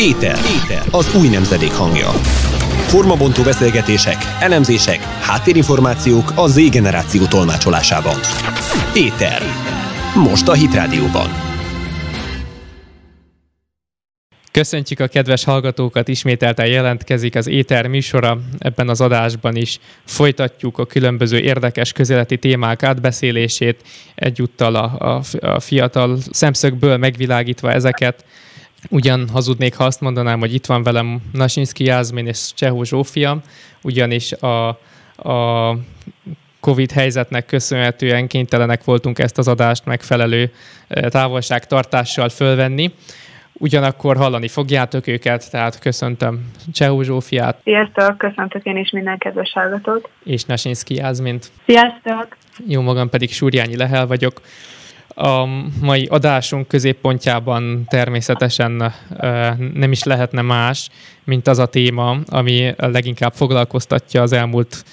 Éter. Éter. Az új nemzedék hangja. Formabontó beszélgetések, elemzések, háttérinformációk a Z generáció tolmácsolásában. Éter. Most a Hit Rádióban. Köszöntjük a kedves hallgatókat, ismételten jelentkezik az Éter műsora. Ebben az adásban is folytatjuk a különböző érdekes közéleti témák átbeszélését, egyúttal a, a, a fiatal szemszögből megvilágítva ezeket. Ugyan hazudnék, ha azt mondanám, hogy itt van velem Nasinski Jászmin és Csehó Zsófia, ugyanis a, a Covid helyzetnek köszönhetően kénytelenek voltunk ezt az adást megfelelő eh, távolságtartással fölvenni. Ugyanakkor hallani fogjátok őket, tehát köszöntöm Csehó Zsófiát. Sziasztok, köszöntök én is minden kedves hallgatót. És Nasinski Jászmint. Sziasztok! Jó magam pedig Súrjányi Lehel vagyok. A mai adásunk középpontjában természetesen nem is lehetne más, mint az a téma, ami leginkább foglalkoztatja az elmúlt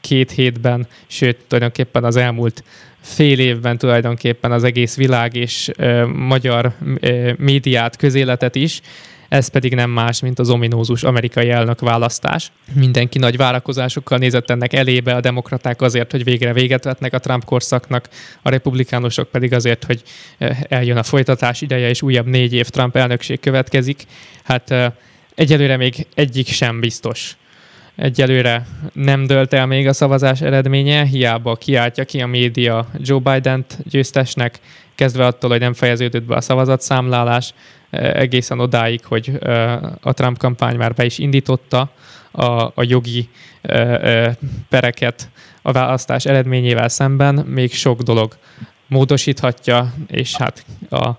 két hétben, sőt, tulajdonképpen az elmúlt fél évben tulajdonképpen az egész világ és magyar médiát, közéletet is, ez pedig nem más, mint az ominózus amerikai elnök választás. Mindenki nagy várakozásokkal nézett ennek elébe, a demokraták azért, hogy végre véget vetnek a Trump korszaknak, a republikánusok pedig azért, hogy eh, eljön a folytatás ideje, és újabb négy év Trump elnökség következik. Hát eh, egyelőre még egyik sem biztos. Egyelőre nem dölt el még a szavazás eredménye, hiába kiáltja ki a média Joe Biden-t győztesnek, kezdve attól, hogy nem fejeződött be a szavazatszámlálás, egészen odáig, hogy a Trump kampány már be is indította a, a jogi pereket a választás eredményével szemben, még sok dolog módosíthatja, és hát a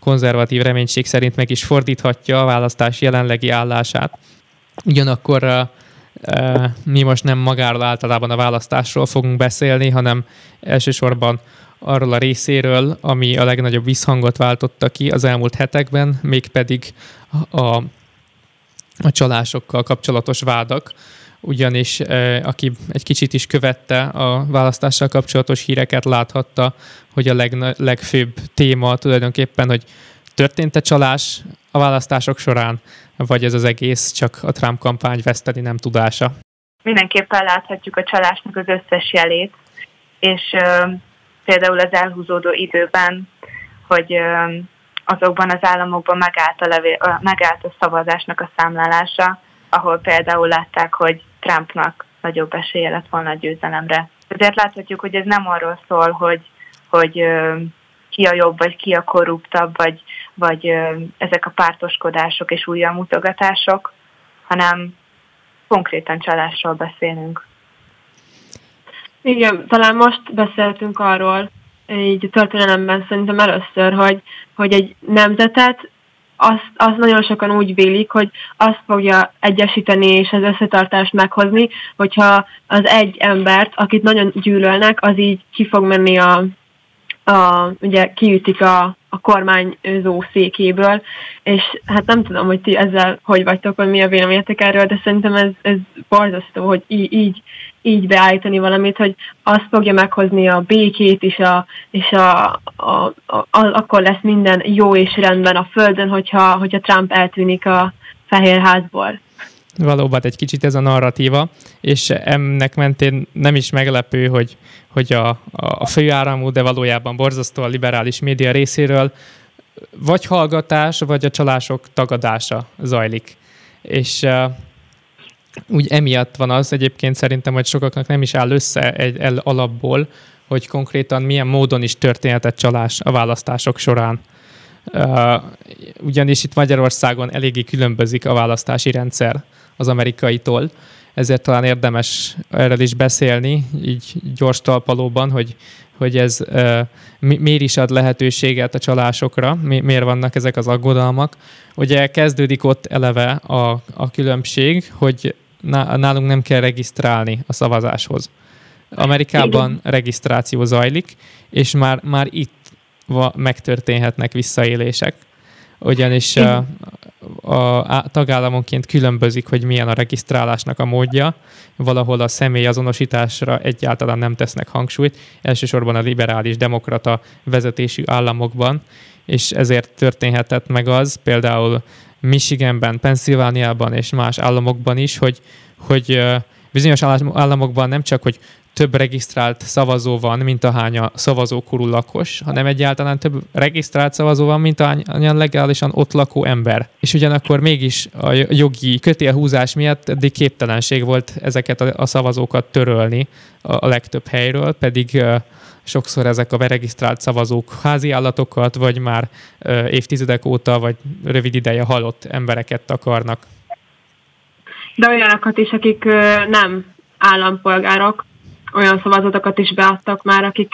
konzervatív reménység szerint meg is fordíthatja a választás jelenlegi állását. Ugyanakkor mi most nem magáról általában a választásról fogunk beszélni, hanem elsősorban arról a részéről, ami a legnagyobb visszhangot váltotta ki az elmúlt hetekben, mégpedig a, a csalásokkal kapcsolatos vádak, ugyanis e, aki egy kicsit is követte a választással kapcsolatos híreket, láthatta, hogy a leg, legfőbb téma tulajdonképpen, hogy történt-e csalás a választások során, vagy ez az egész csak a Trump kampány veszteni nem tudása? Mindenképpen láthatjuk a csalásnak az összes jelét, és például az elhúzódó időben, hogy azokban az államokban megállt a, levél, megállt a szavazásnak a számlálása, ahol például látták, hogy Trumpnak nagyobb esélye lett volna a győzelemre. Ezért láthatjuk, hogy ez nem arról szól, hogy, hogy ki a jobb, vagy ki a korruptabb, vagy, vagy ezek a pártoskodások és újramutogatások, hanem konkrétan csalásról beszélünk. Igen, talán most beszéltünk arról, így történelemben szerintem először, hogy, hogy egy nemzetet azt, azt nagyon sokan úgy vélik, hogy azt fogja egyesíteni és az összetartást meghozni, hogyha az egy embert, akit nagyon gyűlölnek, az így ki fog menni a, a ugye kiütik a, a kormányzó székéből, és hát nem tudom, hogy ti ezzel hogy vagytok, vagy mi a véleményetek erről, de szerintem ez, ez borzasztó, hogy így, így, így beállítani valamit, hogy azt fogja meghozni a békét, és, a, és a, a, a, a, akkor lesz minden jó és rendben a Földön, hogyha, hogyha Trump eltűnik a Fehérházból valóban egy kicsit ez a narratíva, és ennek mentén nem is meglepő, hogy, hogy a, a főáramú, de valójában borzasztó a liberális média részéről vagy hallgatás, vagy a csalások tagadása zajlik. És uh, úgy emiatt van az egyébként szerintem, hogy sokaknak nem is áll össze egy el alapból, hogy konkrétan milyen módon is történhetett csalás a választások során. Uh, ugyanis itt Magyarországon eléggé különbözik a választási rendszer az amerikaitól, ezért talán érdemes erről is beszélni, így gyors talpalóban, hogy, hogy ez mi, miért is ad lehetőséget a csalásokra, mi, miért vannak ezek az aggodalmak. Ugye kezdődik ott eleve a, a különbség, hogy nálunk nem kell regisztrálni a szavazáshoz. Amerikában Igen. regisztráció zajlik, és már, már itt megtörténhetnek visszaélések ugyanis a, a tagállamonként különbözik, hogy milyen a regisztrálásnak a módja. Valahol a személy azonosításra egyáltalán nem tesznek hangsúlyt, elsősorban a liberális demokrata vezetésű államokban, és ezért történhetett meg az, például Michiganben, Pennsylvániában és más államokban is, hogy, hogy bizonyos államokban nem csak, hogy több regisztrált szavazó van, mint ahány a szavazókorú lakos, hanem egyáltalán több regisztrált szavazó van, mint ahány legálisan ott lakó ember. És ugyanakkor mégis a jogi kötélhúzás miatt eddig képtelenség volt ezeket a szavazókat törölni a legtöbb helyről, pedig sokszor ezek a beregisztrált szavazók házi állatokat, vagy már évtizedek óta, vagy rövid ideje halott embereket akarnak. De olyanokat is, akik nem állampolgárok, olyan szavazatokat is beadtak már, akik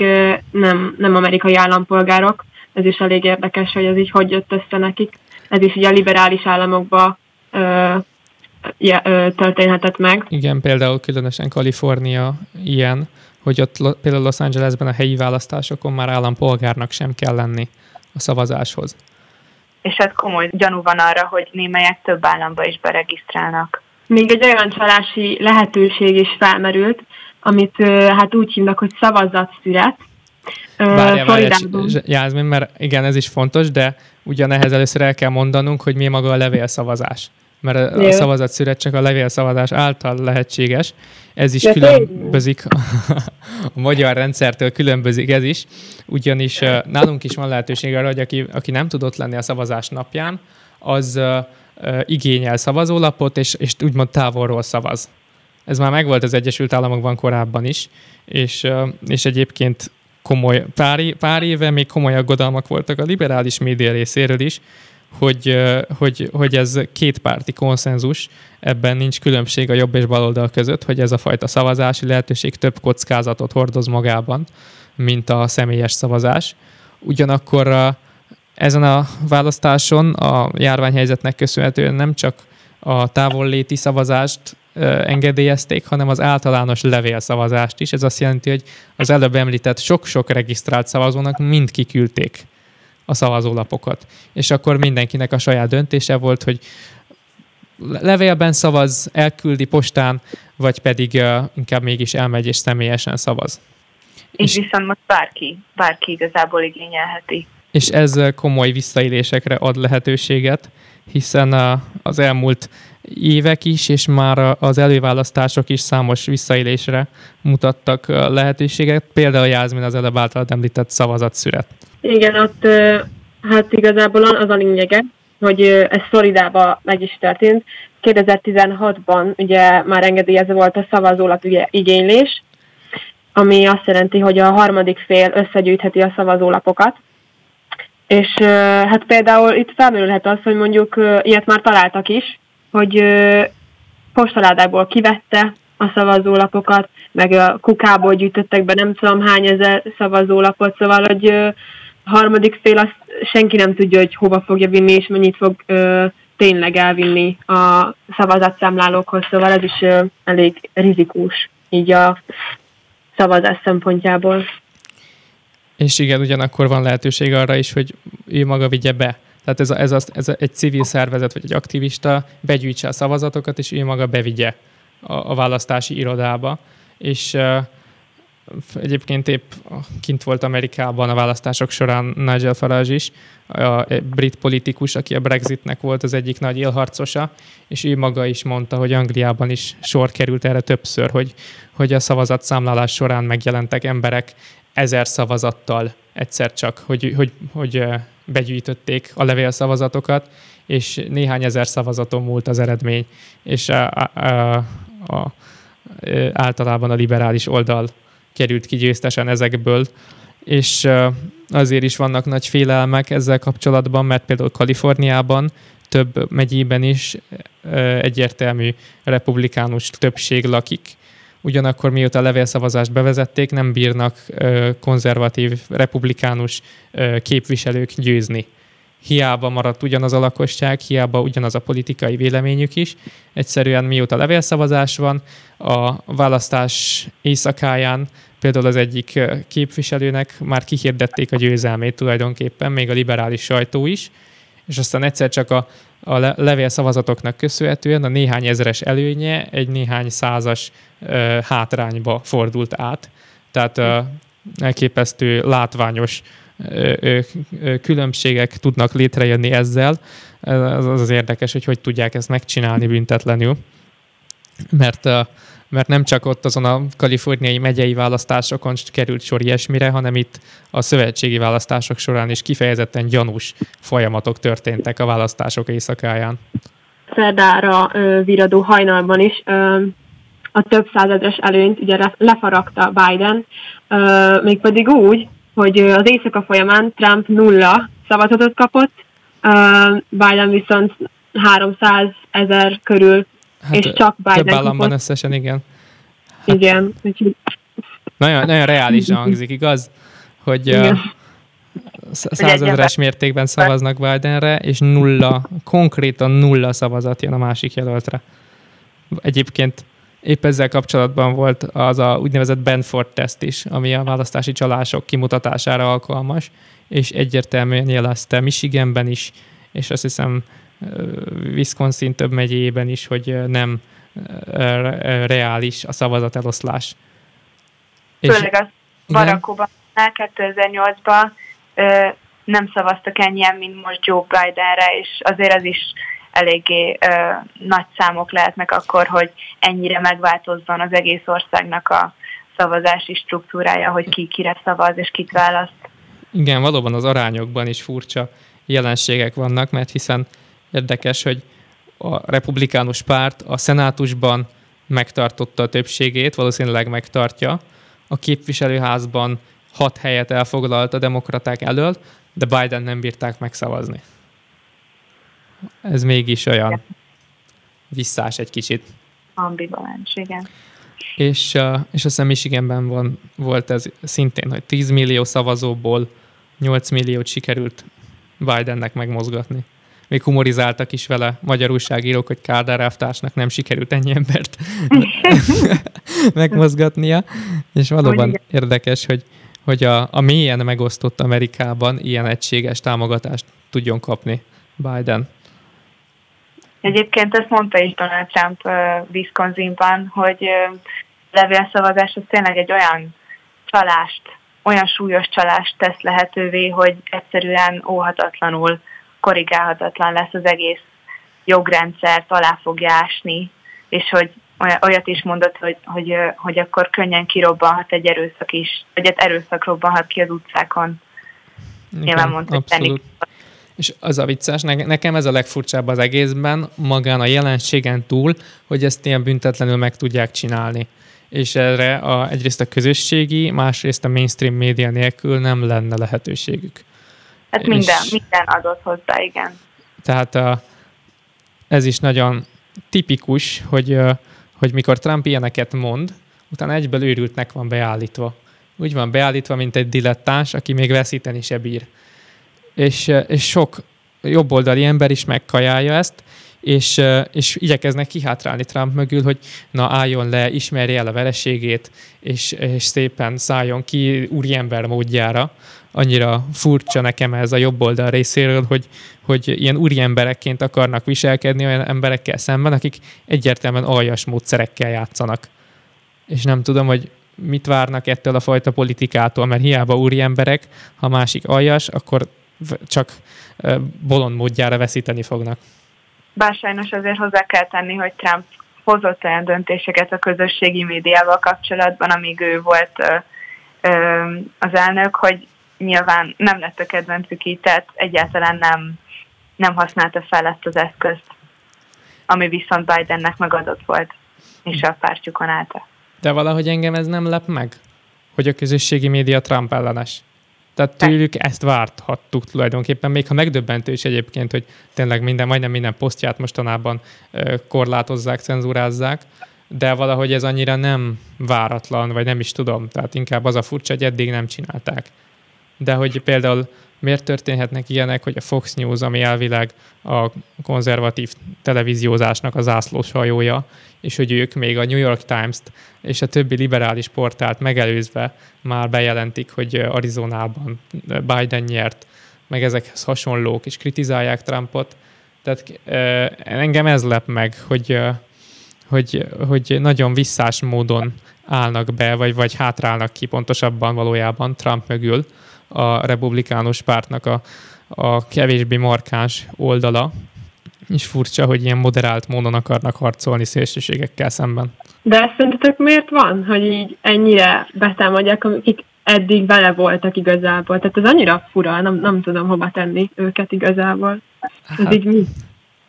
nem, nem amerikai állampolgárok. Ez is elég érdekes, hogy ez így hogy jött össze nekik. Ez is ugye a liberális államokba ö, ja, ö, történhetett meg. Igen, például különösen Kalifornia ilyen, hogy ott például Los Angelesben a helyi választásokon már állampolgárnak sem kell lenni a szavazáshoz. És hát komoly gyanú van arra, hogy némelyek több államba is beregisztrálnak. Még egy olyan csalási lehetőség is felmerült, amit hát úgy hívnak, hogy szavazatszület. Várjál, várjál, Jászmin, mert igen, ez is fontos, de ugyanehhez először el kell mondanunk, hogy mi maga a levélszavazás. Mert a, szavazatszület csak a levélszavazás által lehetséges. Ez is de különbözik a, magyar rendszertől, különbözik ez is. Ugyanis nálunk is van lehetőség arra, hogy aki, aki nem tudott lenni a szavazás napján, az igényel szavazólapot, és, és úgymond távolról szavaz. Ez már megvolt az Egyesült Államokban korábban is, és, és egyébként komoly, pár, pár éve még komoly aggodalmak voltak a liberális média részéről is, hogy, hogy, hogy ez kétpárti konszenzus, ebben nincs különbség a jobb és baloldal között, hogy ez a fajta szavazási lehetőség több kockázatot hordoz magában, mint a személyes szavazás. Ugyanakkor ezen a választáson a járványhelyzetnek köszönhetően nem csak a távolléti szavazást engedélyezték, hanem az általános levélszavazást is. Ez azt jelenti, hogy az előbb említett sok-sok regisztrált szavazónak mind kiküldték a szavazólapokat. És akkor mindenkinek a saját döntése volt, hogy levélben szavaz, elküldi postán, vagy pedig uh, inkább mégis elmegy és személyesen szavaz. És, és viszont most bárki, bárki igazából igényelheti. És ez komoly visszaélésekre ad lehetőséget, hiszen az elmúlt évek is, és már az előválasztások is számos visszaélésre mutattak lehetőséget, például Jászmin az előbb által említett szavazatszület. Igen, ott hát igazából az a lényege, hogy ez Floridában meg is történt. 2016-ban ugye már engedélyezve volt a szavazólap igénylés, ami azt jelenti, hogy a harmadik fél összegyűjtheti a szavazólapokat, és hát például itt felmerülhet az, hogy mondjuk ilyet már találtak is, hogy postaládákból kivette a szavazólapokat, meg a kukából gyűjtöttek be nem tudom hány ezer szavazólapot, szóval, hogy a harmadik fél azt senki nem tudja, hogy hova fogja vinni, és mennyit fog ö, tényleg elvinni a szavazatszámlálókhoz, szóval ez is ö, elég rizikós így a szavazás szempontjából. És igen, ugyanakkor van lehetőség arra is, hogy ő maga vigye be. Tehát ez, a, ez, a, ez a, egy civil szervezet vagy egy aktivista begyűjtse a szavazatokat, és ő maga bevigye a, a választási irodába. És uh, egyébként épp kint volt Amerikában a választások során Nigel Farage is, a brit politikus, aki a Brexitnek volt az egyik nagy élharcosa, és ő maga is mondta, hogy Angliában is sor került erre többször, hogy, hogy a szavazatszámlálás során megjelentek emberek ezer szavazattal egyszer csak, hogy, hogy, hogy begyűjtötték a levélszavazatokat, és néhány ezer szavazaton múlt az eredmény, és a, a, a, a, általában a liberális oldal került ki győztesen ezekből, és azért is vannak nagy félelmek ezzel kapcsolatban, mert például Kaliforniában több megyében is egyértelmű republikánus többség lakik, ugyanakkor mióta a levélszavazást bevezették, nem bírnak konzervatív, republikánus képviselők győzni. Hiába maradt ugyanaz a lakosság, hiába ugyanaz a politikai véleményük is. Egyszerűen mióta levélszavazás van, a választás éjszakáján például az egyik képviselőnek már kihirdették a győzelmét tulajdonképpen, még a liberális sajtó is, és aztán egyszer csak a a levélszavazatoknak köszönhetően a néhány ezeres előnye egy néhány százas hátrányba fordult át. Tehát elképesztő látványos különbségek tudnak létrejönni ezzel. Az az érdekes, hogy hogy tudják ezt megcsinálni büntetlenül. Mert mert nem csak ott azon a kaliforniai megyei választásokon került sor ilyesmire, hanem itt a szövetségi választások során is kifejezetten gyanús folyamatok történtek a választások éjszakáján. Szerdára viradó hajnalban is a több százezres előnyt ugye lefaragta Biden, mégpedig úgy, hogy az éjszaka folyamán Trump nulla szavazatot kapott, Biden viszont 300 ezer körül Hát és csak Biden Több államban kapott. összesen, igen. Hát, igen. Nagyon, nagyon reális hangzik, igaz? Hogy igen. mértékben szavaznak Bidenre, és nulla, konkrétan nulla szavazat jön a másik jelöltre. Egyébként épp ezzel kapcsolatban volt az a úgynevezett Benford teszt is, ami a választási csalások kimutatására alkalmas, és egyértelműen jelezte Michiganben is, és azt hiszem Wisconsin több megyében is, hogy nem reális a szavazat eloszlás. Főleg az Barack Obama 2008-ban nem szavaztak ennyien, mint most Joe Bidenre, és azért az is eléggé ö, nagy számok lehetnek akkor, hogy ennyire megváltozzon az egész országnak a szavazási struktúrája, hogy ki kire szavaz és kit választ. Igen, valóban az arányokban is furcsa jelenségek vannak, mert hiszen Érdekes, hogy a republikánus párt a szenátusban megtartotta a többségét, valószínűleg megtartja. A képviselőházban hat helyet elfoglalt a demokraták elől, de Biden nem bírták megszavazni. Ez mégis olyan visszás egy kicsit. Ambivalens, igen. És, és azt hiszem Michiganben van, volt ez szintén, hogy 10 millió szavazóból 8 milliót sikerült Bidennek megmozgatni még humorizáltak is vele magyar újságírók, hogy Kádár elvtársnak nem sikerült ennyi embert megmozgatnia, és valóban érdekes, hogy, hogy a, a mélyen megosztott Amerikában ilyen egységes támogatást tudjon kapni Biden. Egyébként ezt mondta is Donald Trump uh, Wisconsinban, hogy uh, levélszavazás az tényleg egy olyan csalást, olyan súlyos csalást tesz lehetővé, hogy egyszerűen óhatatlanul korrigálhatatlan lesz az egész jogrendszer, alá fogja ásni, és hogy olyat is mondott, hogy, hogy, hogy akkor könnyen kirobbanhat egy erőszak is, vagy egy erőszak robbanhat ki az utcákon. Igen, Nyilván mondta, hogy És az a vicces, nekem ez a legfurcsább az egészben, magán a jelenségen túl, hogy ezt ilyen büntetlenül meg tudják csinálni. És erre a, egyrészt a közösségi, másrészt a mainstream média nélkül nem lenne lehetőségük. Hát minden, és, minden adott hozzá, igen. Tehát ez is nagyon tipikus, hogy, hogy mikor Trump ilyeneket mond, utána egyből őrültnek van beállítva. Úgy van beállítva, mint egy dilettáns, aki még veszíteni se bír. És, és sok jobboldali ember is megkajálja ezt, és, és igyekeznek kihátrálni Trump mögül, hogy na álljon le, ismerje el a vereségét, és, és szépen szálljon ki úriember módjára. Annyira furcsa nekem ez a jobb oldal részéről, hogy, hogy ilyen úriemberekként akarnak viselkedni olyan emberekkel szemben, akik egyértelműen aljas módszerekkel játszanak. És nem tudom, hogy mit várnak ettől a fajta politikától, mert hiába úri emberek, ha másik aljas, akkor csak bolond módjára veszíteni fognak. Bár sajnos azért hozzá kell tenni, hogy Trump hozott olyan döntéseket a közösségi médiával kapcsolatban, amíg ő volt az elnök, hogy nyilván nem lett a kedvencük így, tehát egyáltalán nem, nem használta fel ezt az eszközt, ami viszont Bidennek megadott volt, és a pártjukon állta. De valahogy engem ez nem lep meg, hogy a közösségi média Trump ellenes. Tehát tőlük ezt várthattuk tulajdonképpen, még ha megdöbbentő is egyébként, hogy tényleg minden, majdnem minden posztját mostanában korlátozzák, cenzúrázzák, de valahogy ez annyira nem váratlan, vagy nem is tudom, tehát inkább az a furcsa, hogy eddig nem csinálták. De hogy például miért történhetnek ilyenek, hogy a Fox News, ami elvileg a konzervatív televíziózásnak az zászlós hajója, és hogy ők még a New York Times-t és a többi liberális portált megelőzve már bejelentik, hogy Arizonában Biden nyert, meg ezekhez hasonlók, és kritizálják Trumpot. Tehát engem ez lep meg, hogy, hogy, hogy nagyon visszás módon állnak be, vagy, vagy hátrálnak ki pontosabban valójában Trump mögül, a republikánus pártnak a, a kevésbé markáns oldala, és furcsa, hogy ilyen moderált módon akarnak harcolni szélsőségekkel szemben. De ezt szerintetek miért van, hogy így ennyire betámadják, akik eddig vele voltak igazából? Tehát ez annyira fura, nem, nem tudom hova tenni őket igazából. Ez hát, így mi?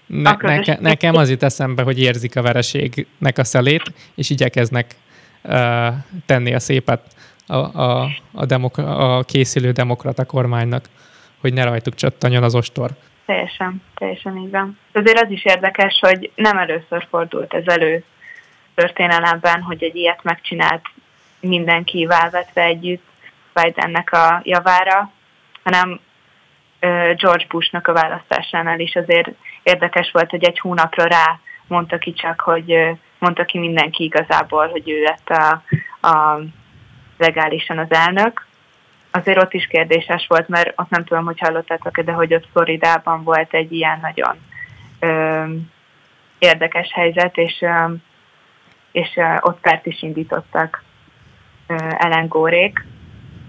Ne, neke, nekem az jut eszembe, hogy érzik a vereségnek a szelét, és igyekeznek uh, tenni a szépet a, a, a, demok- a készülő demokrata kormánynak, hogy ne rajtuk csattanjon az ostor. Teljesen, teljesen így van. Azért az is érdekes, hogy nem először fordult ez elő történelemben, hogy egy ilyet megcsinált mindenki válvetve együtt Bidennek a javára, hanem George Bushnak a választásánál is azért érdekes volt, hogy egy hónapra rá mondta ki csak, hogy mondta ki mindenki igazából, hogy ő lett a, a legálisan az elnök. Azért ott is kérdéses volt, mert ott nem tudom, hogy hallottátok de hogy ott Floridában volt egy ilyen nagyon ö, érdekes helyzet, és, ö, és ö, ott pert is indítottak ö, Ellen Górék,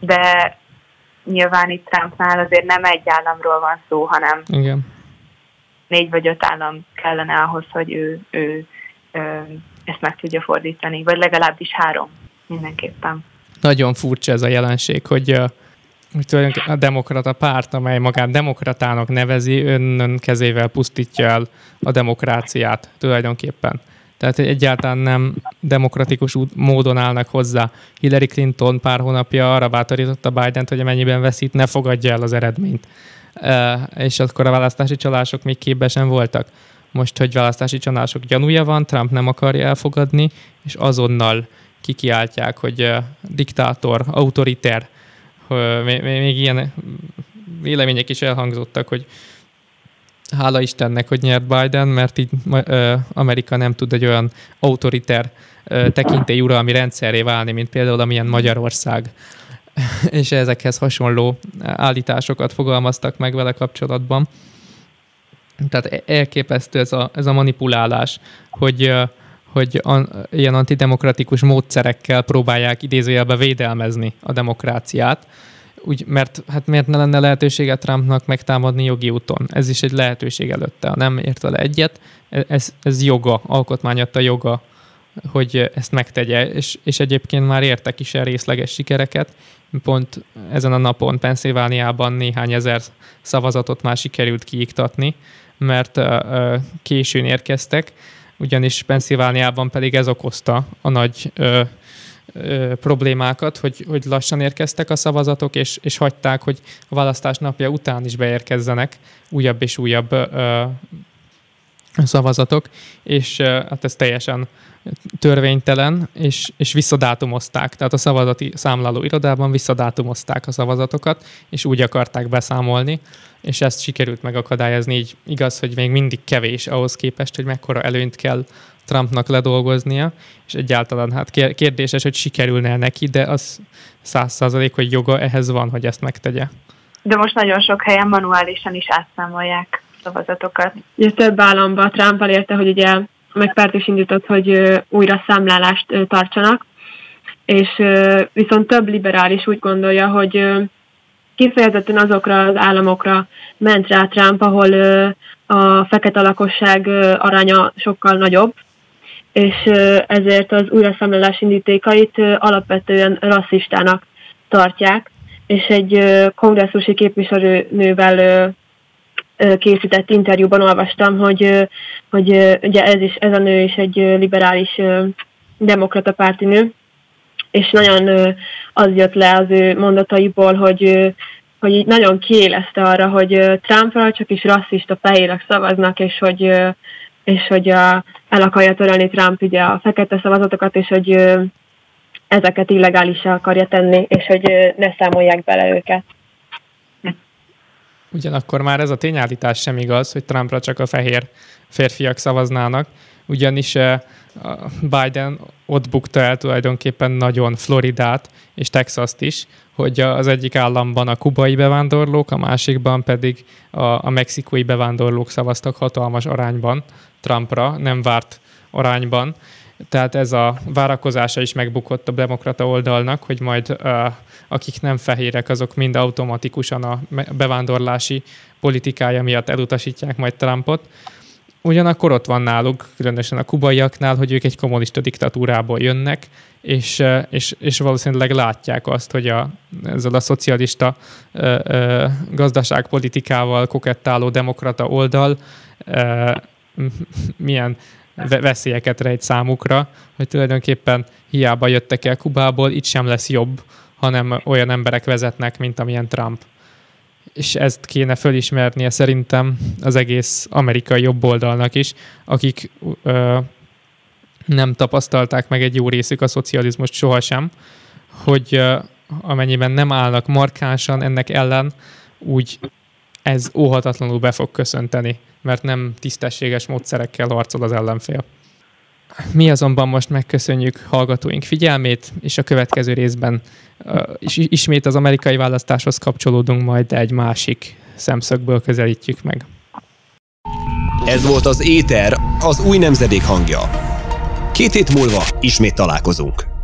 de nyilván itt Trumpnál azért nem egy államról van szó, hanem Igen. négy vagy öt állam kellene ahhoz, hogy ő, ő, ő ezt meg tudja fordítani, vagy legalábbis három mindenképpen. Nagyon furcsa ez a jelenség, hogy hogy a demokrata párt, amely magát demokratának nevezi, önnön kezével pusztítja el a demokráciát tulajdonképpen. Tehát egyáltalán nem demokratikus módon állnak hozzá. Hillary Clinton pár hónapja arra bátorította Biden-t, hogy amennyiben veszít, ne fogadja el az eredményt. És akkor a választási csalások még képbe voltak. Most, hogy választási csalások gyanúja van, Trump nem akarja elfogadni, és azonnal kikiáltják, hogy diktátor, autoriter, még, még ilyen vélemények is elhangzottak, hogy hála Istennek, hogy nyert Biden, mert így Amerika nem tud egy olyan autoriter tekintélyuralmi rendszerré válni, mint például amilyen Magyarország. És ezekhez hasonló állításokat fogalmaztak meg vele kapcsolatban. Tehát e-, elképesztő ez a, ez a manipulálás, hogy hogy an, ilyen antidemokratikus módszerekkel próbálják idézőjelbe védelmezni a demokráciát, úgy, mert hát miért ne lenne lehetősége Trumpnak megtámadni jogi úton? Ez is egy lehetőség előtte. Ha nem ért vele egyet, e, ez, ez joga, alkotmány adta joga, hogy ezt megtegye, és, és egyébként már értek is el részleges sikereket. Pont ezen a napon Pennsylvániában néhány ezer szavazatot már sikerült kiiktatni, mert uh, későn érkeztek, ugyanis Pennsylvániában pedig ez okozta a nagy uh, ö, problémákat, hogy, hogy lassan érkeztek a szavazatok, és, és hagyták, hogy a választás napja után is beérkezzenek újabb és újabb ö, szavazatok, és hát ez teljesen törvénytelen, és, és visszadátumozták. Tehát a szavazati számláló irodában visszadátumozták a szavazatokat, és úgy akarták beszámolni, és ezt sikerült megakadályozni. Így igaz, hogy még mindig kevés ahhoz képest, hogy mekkora előnyt kell Trumpnak ledolgoznia, és egyáltalán hát kérdéses, hogy sikerülne neki, de az száz százalék, hogy joga ehhez van, hogy ezt megtegye. De most nagyon sok helyen manuálisan is átszámolják szavazatokat. Ugye több államban Trump elérte, hogy ugye meg is indított, hogy újra számlálást tartsanak, és viszont több liberális úgy gondolja, hogy kifejezetten azokra az államokra ment rá Trump, ahol a fekete lakosság aránya sokkal nagyobb, és ezért az újraszámlálás indítékait alapvetően rasszistának tartják, és egy kongresszusi képviselőnővel készített interjúban olvastam, hogy, hogy ugye ez, is, ez a nő is egy liberális demokrata párti nő, és nagyon az jött le az ő mondataiból, hogy, hogy így nagyon kiélezte arra, hogy Trumpra csak is rasszista fehérek szavaznak, és hogy és hogy a, el akarja törölni Trump ugye a fekete szavazatokat, és hogy ezeket illegálisá akarja tenni, és hogy ne számolják bele őket. Ugyanakkor már ez a tényállítás sem igaz, hogy Trumpra csak a fehér férfiak szavaznának, ugyanis Biden ott bukta el tulajdonképpen nagyon Floridát és Texast is, hogy az egyik államban a kubai bevándorlók, a másikban pedig a, a mexikói bevándorlók szavaztak hatalmas arányban Trumpra, nem várt arányban, Tehát ez a várakozása is megbukott a demokrata oldalnak, hogy majd akik nem fehérek, azok mind automatikusan a bevándorlási politikája miatt elutasítják majd Trumpot. Ugyanakkor ott van náluk, különösen a kubaiaknál, hogy ők egy kommunista diktatúrából jönnek, és, és, és valószínűleg látják azt, hogy a, ezzel a szocialista ö, ö, gazdaságpolitikával kokettáló demokrata oldal ö, milyen veszélyeket rejt számukra, hogy tulajdonképpen hiába jöttek el Kubából, itt sem lesz jobb, hanem olyan emberek vezetnek, mint amilyen Trump. És ezt kéne fölismernie szerintem az egész amerikai jobboldalnak is, akik ö, nem tapasztalták meg egy jó részük a szocializmust sohasem, hogy ö, amennyiben nem állnak markánsan ennek ellen, úgy ez óhatatlanul be fog köszönteni, mert nem tisztességes módszerekkel harcol az ellenfél. Mi azonban most megköszönjük hallgatóink figyelmét, és a következő részben uh, ismét az amerikai választáshoz kapcsolódunk, majd egy másik szemszögből közelítjük meg. Ez volt az Éter, az új nemzedék hangja. Két hét múlva ismét találkozunk.